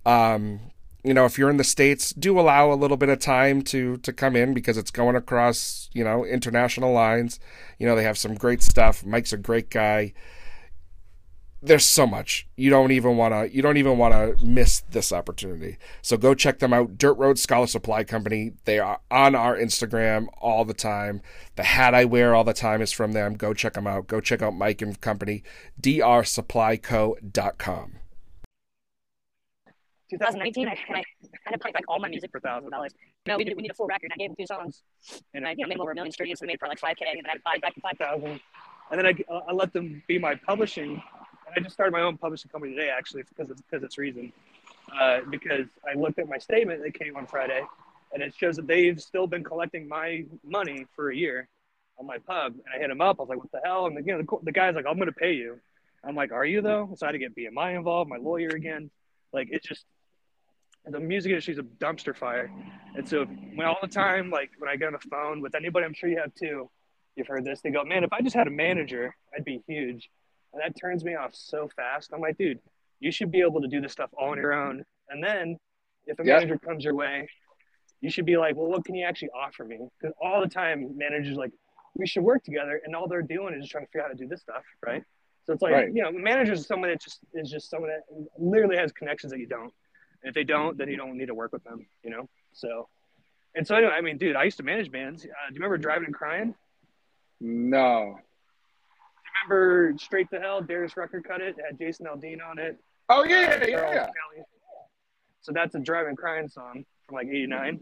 Um, you know, if you're in the states, do allow a little bit of time to to come in because it's going across, you know, international lines. You know, they have some great stuff. Mike's a great guy. There's so much. You don't even want to you don't even want to miss this opportunity. So go check them out. Dirt Road Scholar Supply Company. They are on our Instagram all the time. The hat I wear all the time is from them. Go check them out. Go check out Mike and company drsupplyco.com. 2019, I, and I kind of played like all my music for thousand dollars. No, we, we need a full record. I gave him two songs, and I you know, made over a million streams. We made for like five k, and then I bought back to five thousand. And then I, I let them be my publishing, and I just started my own publishing company today. Actually, because it's because it's reason, uh, because I looked at my statement that came on Friday, and it shows that they've still been collecting my money for a year on my pub. And I hit him up. I was like, "What the hell?" And the, you know, the, the guy's like, "I'm going to pay you." I'm like, "Are you though?" So I had to get BMI involved, my lawyer again. Like it just the music industry is a dumpster fire. And so when all the time, like when I get on the phone with anybody, I'm sure you have too, you've heard this, they go, man, if I just had a manager, I'd be huge. And that turns me off so fast. I'm like, dude, you should be able to do this stuff all on your own. And then if a manager comes your way, you should be like, well, what can you actually offer me? Because all the time, managers like, we should work together, and all they're doing is just trying to figure out how to do this stuff, right? So it's like, right. you know, managers is someone that just is just someone that literally has connections that you don't. If they don't, then you don't need to work with them, you know? So, and so anyway, I mean, dude, I used to manage bands. Uh, do you remember Drivin' N' Cryin'? No. Do you remember Straight to Hell? Darius Rucker cut it. It had Jason Aldean on it. Oh, yeah, yeah, yeah. yeah. So that's a Drivin' N' Cryin' song from like 89.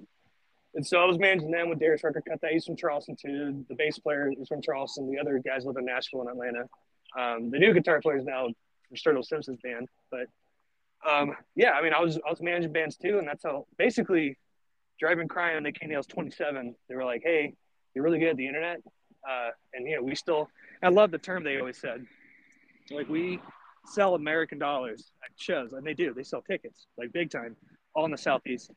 And so I was managing them with Darius Rucker cut that. He's from Charleston too. The bass player is from Charleston. The other guys live in Nashville and Atlanta. Um, the new guitar player is now from Sturgill Simpson's band, but um, yeah, I mean, I was I was managing bands too, and that's how basically driving crying they came to us 27. They were like, "Hey, you're really good at the internet," uh, and you know, we still. I love the term they always said, like we sell American dollars at shows, and they do. They sell tickets like big time, all in the southeast.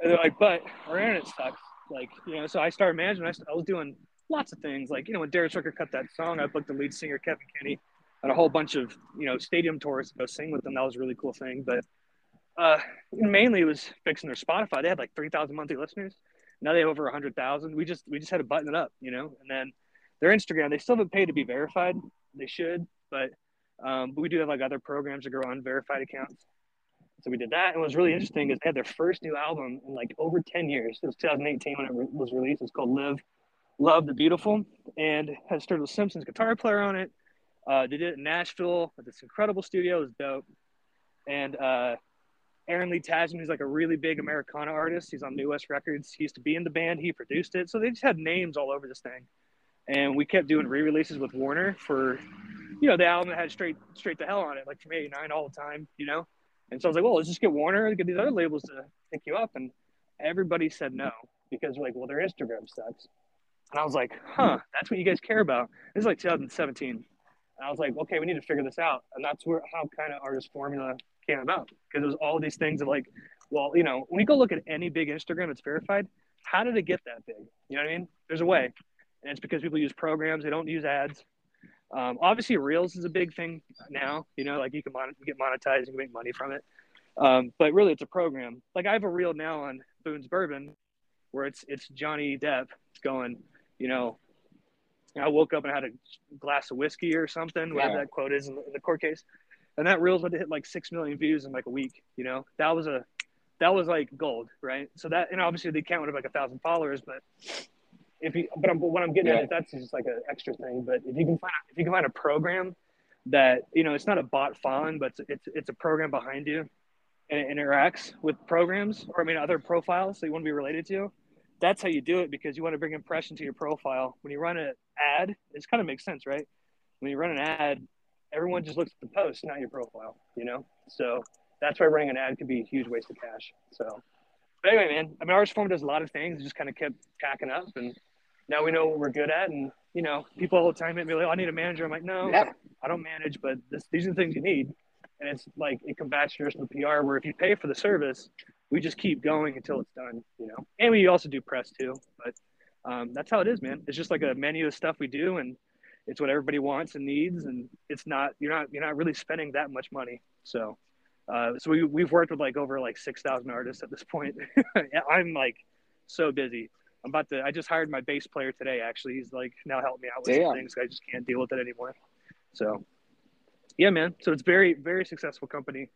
And they're like, "But our internet sucks." Like you know, so I started managing. I, was doing lots of things. Like you know, when Derek Rucker cut that song, I booked the lead singer Kevn Kinney on a whole bunch of you know stadium tours to go sing with them. That was a really cool thing. But uh, mainly it was fixing their Spotify. They had like three thousand monthly listeners. Now they have over hundred thousand. We just we just had to button it up, you know. And then their Instagram, they still haven't paid to be verified. They should, but um, we do have like other programs that grow unverified accounts. So we did that. And what was really interesting is they had their first new album in like over 10 years. It was 2018 when it re- was released. It's called Live, Love the Beautiful, and has Sturgill Simpson's guitar player on it. Uh, they did it in Nashville at this incredible studio. It was dope. And uh, Aaron Lee Tasjan, who's like a really big Americana artist, he's on New West Records. He used to be in the band. He produced it. So they just had names all over this thing. And we kept doing re-releases with Warner for, you know, the album that had straight straight to hell on it, like from '89 all the time, you know. And so I was like, well, let's just get Warner, get these other labels to pick you up. And everybody said no because we're like, well, their Instagram sucks. And I was like, huh, that's what you guys care about. This is like 2017. And I was like, okay, we need to figure this out. And that's where how kind of artist formula came about because it was all these things of like, well, you know, when you go look at any big Instagram that's verified, how did it get that big? You know what I mean? There's a way. And it's because people use programs, they don't use ads. Um, obviously, Reels is a big thing now. You know, like you can mon- get monetized, can make money from it. Um, but really, it's a program. Like I have a reel now on Boone's Bourbon, where it's it's Johnny Depp going, you know, I woke up and had a glass of whiskey or something, whatever Yeah. that quote is in the, in the court case, and that reel's about to hit like six million views in like a week. You know, that was a that was like gold, right? So that and obviously the account would have like a thousand followers, but if you but, I'm, what I'm getting Yeah. at is that's just like an extra thing. But if you can find if you can find a program that you know it's not a bot following, but it's it's, it's a program behind you and it interacts with programs or I mean other profiles that you want to be related to. That's how you do it because you want to bring impression to your profile. When you run an ad, it kind of makes sense, right? When you run an ad, everyone just looks at the post, not your profile, you know? So that's why running an ad could be a huge waste of cash. So, but anyway, man, I mean, Artist Form does a lot of things. It just kind of kept packing up. And now we know what we're good at. And, you know, people all the time hit me like, oh, I need a manager. I'm like, no, Yeah. I don't manage, but this, these are the things you need. And it's like, it combats traditional PR where if you pay for the service, we just keep going until it's done, you know? And we also do press too. But um, that's how it is, man. It's just like a menu of stuff we do. And it's what everybody wants and needs. And it's not, you're not, you're not really spending that much money. So, uh, so we, we've worked with like over like 6,000 artists at this point. <laughs> I'm like so busy. I'm about to, I just hired my bass player today, actually. He's like now helping me out with Damn. some things. I just can't deal with it anymore. So yeah, man. So it's very, very successful company.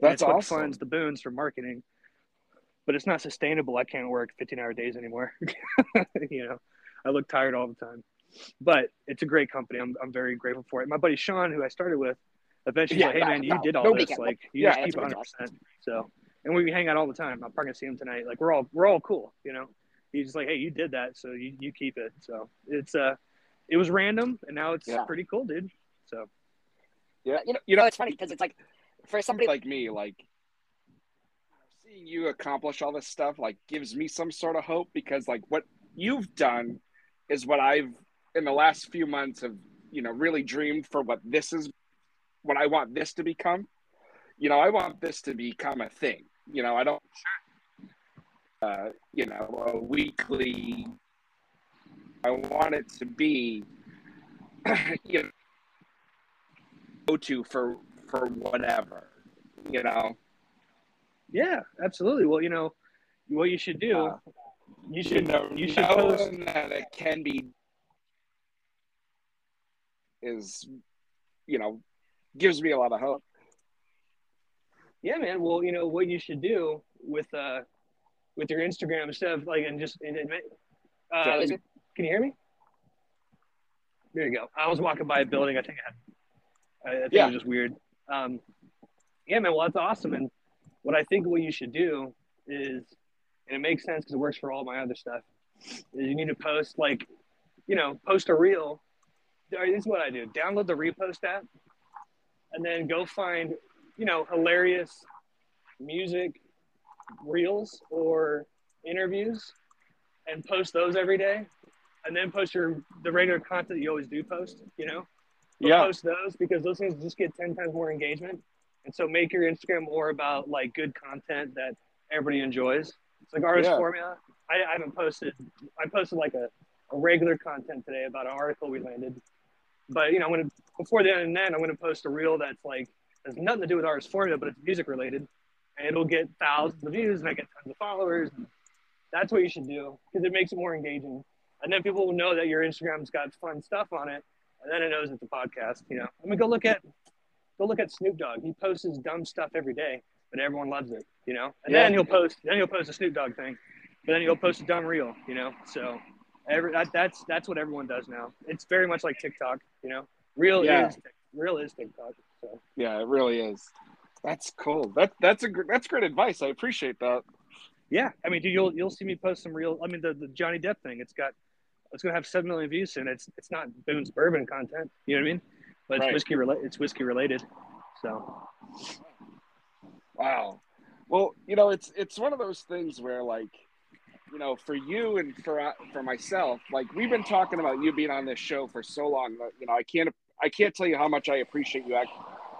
That's it's what awesome. funds the boons for marketing, but it's not sustainable. I can't work 15 hour days anymore. <laughs> you know, I look tired all the time, but it's a great company. I'm, I'm very grateful for it. My buddy Sean, who I started with, eventually Yeah, said, Hey man, you no, did all this. can- Like you yeah, just keep that's 100. ridiculous. percent So, and we hang out all the time. I'm probably gonna see him tonight. Like we're all, we're all cool. You know, he's just like, Hey, you did that. So you, you keep it. So it's, uh, it was random and now it's Yeah. pretty cool, dude. So Yeah, You know, you know, it's funny because it's like for somebody like me, like seeing you accomplish all this stuff, like gives me some sort of hope because, like, what you've done is what I've in the last few months have, you know, really dreamed for what this is, what I want this to become. You know, I want this to become a thing. You know, I don't, uh, you know, a weekly. I want it to be, <clears throat> you know, go to for for whatever, you know. Yeah, absolutely. Well, you know, what you should do, Uh, you should know, you should post. that it can be is, you know, gives me a lot of hope. Yeah, man. Well, you know what you should do with uh with your Instagram stuff, like and just and, and uh, can you hear me? There you go. I was walking by a building. I think I had. I, I think Yeah. it was just weird. Um, yeah, man. Well, that's awesome. And what I think what you should do is, and it makes sense because it works for all my other stuff. Is you need to post like, you know, post a reel. This is what I do: download the repost app, and then go find, you know, hilarious music reels or interviews, and post those every day, and then post your the regular content you always do post. You know, But Yeah. post those because those things just get ten times more engagement. And so make your Instagram more about like good content that everybody enjoys. It's like artist Yeah. formula. I, I haven't posted. I posted like a a regular content today about an article we landed. But you know, I'm gonna before the end of the night, I'm gonna post a reel that's like has nothing to do with Artist Formula, but it's music related, and it'll get thousands of views, and I get tons of followers. That's what you should do because it makes it more engaging, and then people will know that your Instagram's got fun stuff on it, and then it knows it's a podcast. You know, I mean, go look at go look at Snoop Dogg. He posts his dumb stuff every day, but everyone loves it. You know, and Yeah. then he'll post then he'll post a Snoop Dogg thing, but then he'll post a dumb reel. You know, so every that, that's that's what everyone does now. It's very much like TikTok. You know, real Yeah. is real is TikTok. So Yeah, it really is. That's cool. That that's a that's great advice. I appreciate that. yeah, I mean, dude, you'll you'll see me post some real. I mean, the, the Johnny Depp thing. It's got it's gonna have seven million views soon. It's it's not Boone's bourbon content. You know what I mean? But it's Right. whiskey related. It's whiskey related. So Wow. Well, you know, it's it's one of those things where like, you know, for you and for uh, for myself, like we've been talking about you being on this show for so long that you know, I can't I can't tell you how much I appreciate you. Act-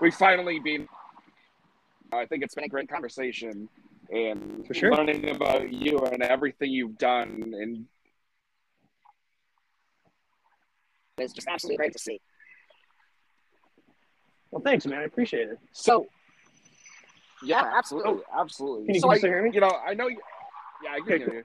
we finally been. I think it's been a great conversation, and For sure. learning about you and everything you've done, and It's just absolutely great to see. well, thanks, man. I appreciate it. So, yeah, absolutely, absolutely. Can you- so can you I, hear me? You know, I know. You, yeah, I can Okay, hear you.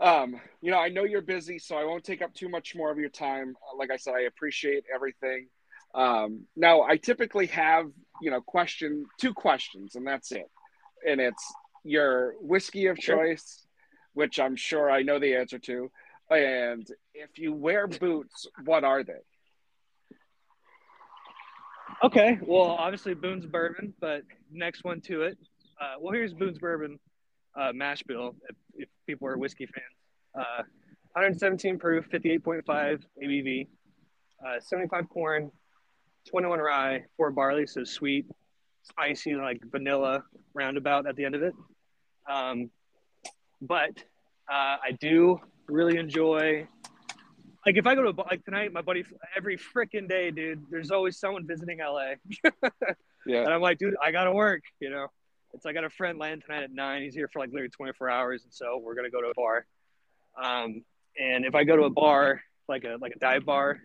Um, you know, I know you're busy, so I won't take up too much more of your time. Uh, Like I said, I appreciate everything. Um, now, I typically have, you know, question two questions, and that's it. And it's your whiskey of choice, which I'm sure I know the answer to, and if you wear boots, what are they? Okay. Well, obviously Boone's bourbon, but next one to it. Uh, well, here's Boone's bourbon uh, mash bill. If, if people are whiskey fans, uh, 117 proof, 58.5 ABV, uh, 75 corn, 21 rye, four barley, so sweet, spicy, like vanilla roundabout at the end of it. Um, but uh, I do really enjoy like if I go to a, like tonight, my buddy every freaking day, dude. There's always someone visiting LA, <laughs> Yeah. and I'm like, dude, I gotta work. You know, it's I got a friend land tonight at nine. He's here for like literally 24 hours, and so we're gonna go to a bar. Um, and if I go to a bar like a like a dive bar,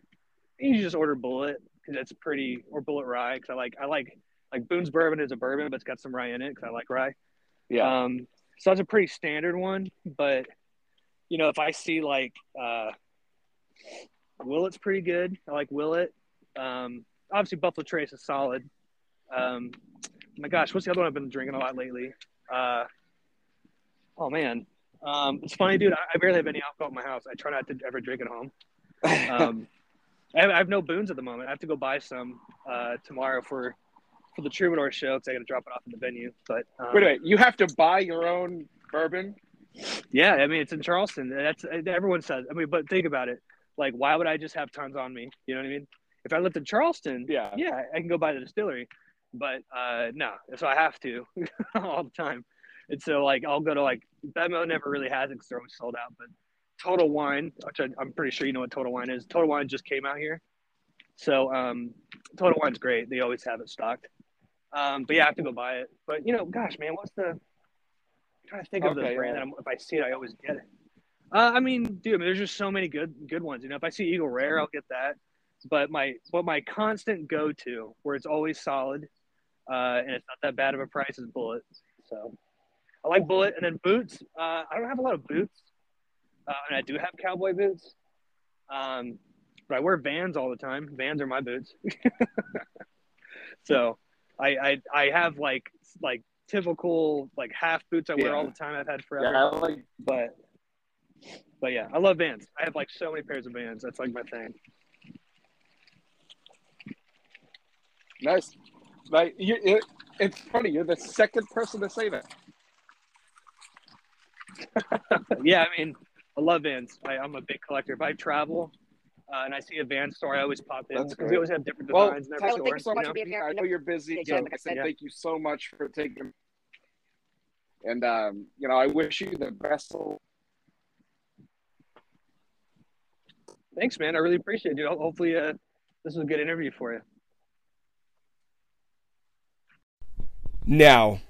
you just order Bulleit because it's pretty or Bulleit Rye because I like I like like Boone's Bourbon is a bourbon, but it's got some rye in it because I like rye. Yeah. Um, so that's a pretty standard one, but you know, if I see like uh, Willet's pretty good. I like Willet. Um, obviously Buffalo Trace is solid. Um, my gosh, what's the other one I've been drinking a lot lately? Uh, oh man, um, it's funny, dude. I, I barely have any alcohol in my house. I try not to ever drink at home. Um, <laughs> I, have, I have no boons at the moment. I have to go buy some uh, tomorrow for for the Troubadour show because I got to drop it off at the venue. But um, Wait a minute, you have to buy your own bourbon? Yeah, I mean it's in Charleston. That's everyone says. I mean, but think about it. Like, why would I just have tons on me? You know what I mean? If I lived in Charleston, Yeah. yeah, I can go buy the distillery. But uh, no, so I have to <laughs> all the time. And so like I'll go to like BevMo never really has it because they're always sold out. But Total Wine, which I, I'm pretty sure you know what Total Wine is. Total Wine just came out here, so um, Total Wine's great. They always have it stocked. Um, but yeah, I have to go buy it. But you know, gosh, man, what's the? I'm trying to think of the brand yeah. that I'm, if I see it, I always get it. Uh, I mean, dude, I mean, there's just so many good good ones. You know, if I see Eagle Rare, I'll get that. But my but my constant go to, where it's always solid, uh, and it's not that bad of a price, is Bulleit. So I like Bulleit, and then boots. Uh, I don't have a lot of boots, uh, and I do have cowboy boots. Um, but I wear Vans all the time. Vans are my boots. <laughs> so I, I I have like like typical like half boots I wear Yeah. all the time. I've had forever. Yeah, I like But but yeah, I love Vans. I have like so many pairs of Vans. That's like my thing. nice. Like you, it, it's funny. You're the second person to say that. <laughs> yeah, I mean, I love Vans. I, I'm a big collector. If I travel uh, and I see a Van store, I always pop in That's because we always have different Well, designs in every Tyler, store. thank you so much know? for being here. I know you're busy. Yeah, So, yeah, like I said, yeah. thank you so much for taking. And um, you know, I wish you the best. Thanks, man. I really appreciate it, dude. Ho- Hopefully, uh, this was a good interview for you. Now,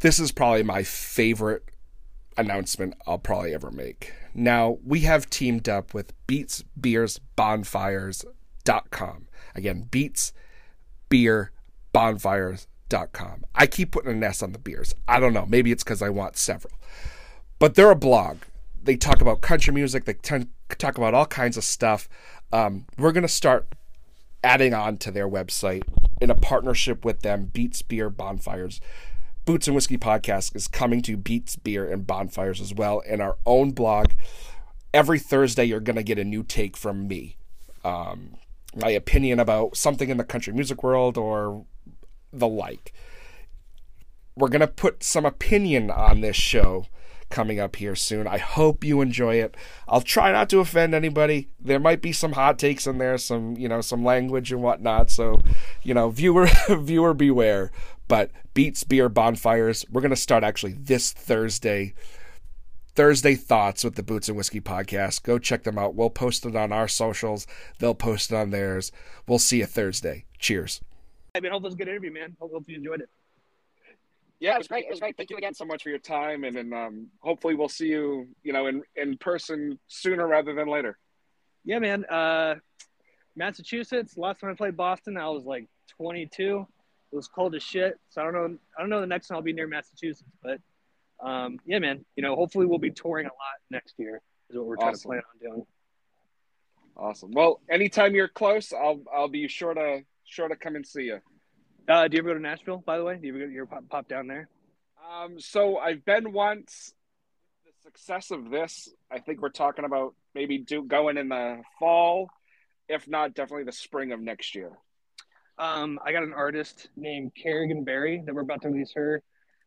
this is probably my favorite announcement I'll probably ever make. Now, we have teamed up with Beats Beers Bonfires.com. Again, Beats Beer Bonfires.com. I keep putting an S on the beers. I don't know. Maybe it's because I want several. But they're a blog. They talk about country music, they t- talk about all kinds of stuff. Um, we're going to start adding on to their website in a partnership with them, Beats Beer Bonfires. Boots and Whiskey podcast is coming to Beats Beer and Bonfires as well, and our own blog. Every Thursday, you're going to get a new take from me. Um, my opinion about something in the country music world or the like. We're going to put some opinion on this show coming up here soon. I hope you enjoy it. I'll try not to offend anybody. There might be some hot takes in there, some you know, some language and whatnot. So, you know, viewer <laughs> viewer beware. But Beats Beer Bonfires, we're gonna start actually this Thursday. Thursday thoughts with the Boots and Whiskey podcast. Go check them out. We'll post it on our socials. They'll post it on theirs. We'll see you Thursday. Cheers. I mean, hope it was a good interview, man. Hope, hope you enjoyed it. Yeah, it was great. It was great. Thank you again so much for your time, and and um, hopefully we'll see you, you know, in in person sooner rather than later. Yeah, man. Uh, Massachusetts. Last time I played Boston, I was like 22. It was cold as shit. So I don't know. I don't know the next time I'll be near Massachusetts, but um, yeah, man. You know, hopefully we'll be touring a lot next year. Is what we're trying to plan on doing. Awesome. Well, anytime you're close, I'll I'll be sure to sure to come and see you. Uh, do you ever go to Nashville? By the way, do you ever, you ever pop, pop down there? Um, so I've been once. The success of this, I think we're talking about maybe do going in the fall, if not definitely the spring of next year. Um, I got an artist named Kerrigan Berry that we're about to release her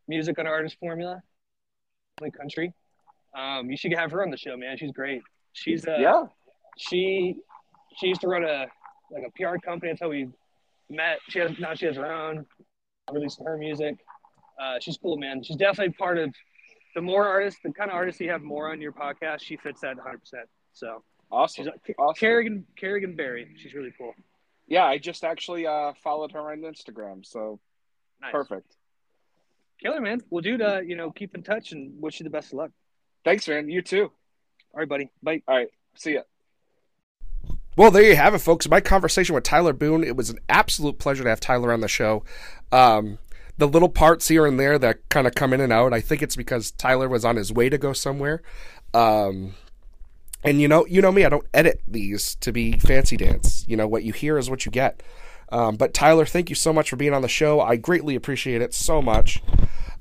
music on Artist Formula, play country. Um, you should have her on the show, man. She's great. She's uh, Yeah. She she used to run a like a PR company. That's how we met. She has now she has her own, releasing her music. Uh, she's cool, man. She's definitely part of the more artists, the kind of artists you have more on your podcast. She fits that 100. percent So Awesome. she's Kerrigan Kerrigan Berry. She's really cool. Yeah, I just actually uh, followed her on Instagram, so Nice. perfect. Killer, man. Well, dude, uh, you know, keep in touch and wish you the best of luck. Thanks, man. You too. All right, buddy. Bye. All right. See ya. Well, there you have it, folks. My conversation with Tyler Boone. It was an absolute pleasure to have Tyler on the show. Um, the little parts here and there that kind of come in and out, I think it's because Tyler was on his way to go somewhere. Um, and you know, you know me, I don't edit these to be fancy dance. You know, what you hear is what you get. Um, but Tyler, thank you so much for being on the show. I greatly appreciate it so much.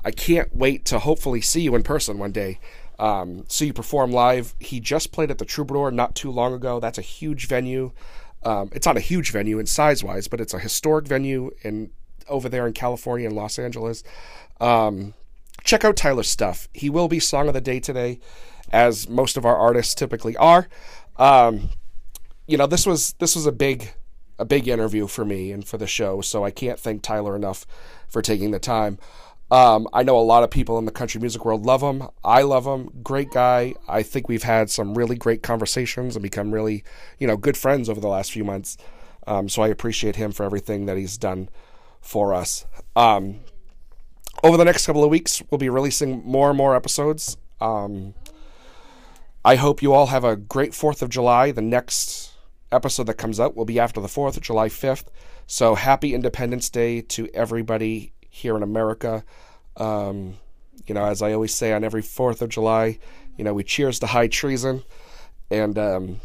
I can't wait to hopefully see you in person one day. Um, see you perform live. He just played at the Troubadour not too long ago. That's a huge venue. Um, it's not a huge venue in size wise, but it's a historic venue in over there in California in Los Angeles. Um, check out Tyler's stuff. He will be song of the day today, as most of our artists typically are. Um, you know, this was this was a big a big interview for me and for the show, so I can't thank Tyler enough for taking the time. Um, I know a lot of people in the country music world love him. I love him. Great guy. I think we've had some really great conversations and become really, you know, good friends over the last few months. Um, so I appreciate him for everything that he's done for us. Um, over the next couple of weeks, we'll be releasing more and more episodes. Um, I hope you all have a great 4th of July. The next episode that comes out will be after the 4th, July 5th. So happy Independence Day to everybody here in America. Um, you know, as I always say on every 4th of July, you know, we cheers to high treason. And um,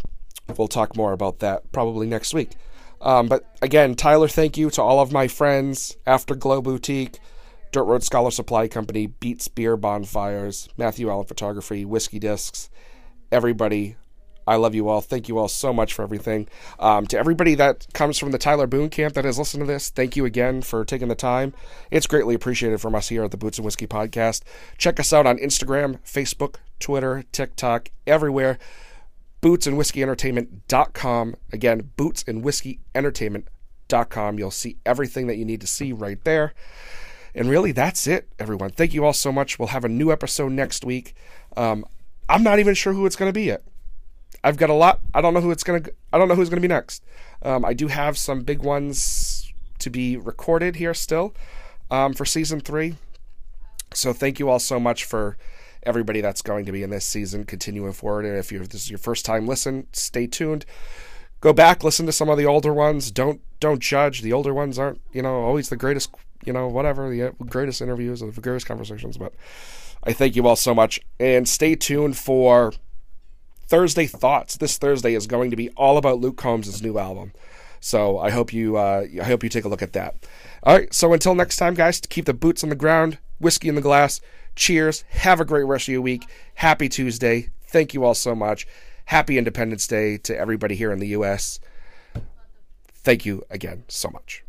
we'll talk more about that probably next week. Um, but again, Tyler, thank you to all of my friends, Afterglow Boutique, Dirt Road Scholar Supply Company, Beats Beer Bonfires, Matthew Allen Photography, Whiskey Discs, everybody. I love you all. Thank you all so much for everything. Um, to everybody that comes from the Tyler Boone camp that has listened to this, thank you again for taking the time. It's greatly appreciated from us here at the Boots and Whiskey Podcast. Check us out on Instagram, Facebook, Twitter, TikTok, everywhere. Boots and Whiskey Entertainment.com. Again, Boots and Whiskey Entertainment.com. You'll see everything that you need to see right there. And really, that's it, everyone. Thank you all so much. We'll have a new episode next week. Um, I'm not even sure who it's going to be yet. I've got a lot. I don't know who it's gonna. I don't know who's gonna be next. Um, I do have some big ones to be recorded here still um, for season three. So thank you all so much for everybody that's going to be in this season continuing forward. And if you're, this is your first time listen, stay tuned. Go back, listen to some of the older ones. Don't don't judge. The older ones aren't you know always the greatest you know whatever the greatest interviews or the greatest conversations. But I thank you all so much, and stay tuned for Thursday thoughts. This Thursday is going to be all about Luke Combs' new album. So I hope you uh, I hope you take a look at that. All right. So until next time, guys, keep the boots on the ground, whiskey in the glass. Cheers. Have a great rest of your week. Happy Tuesday. Thank you all so much. Happy Independence Day to everybody here in the U.S. Thank you again so much.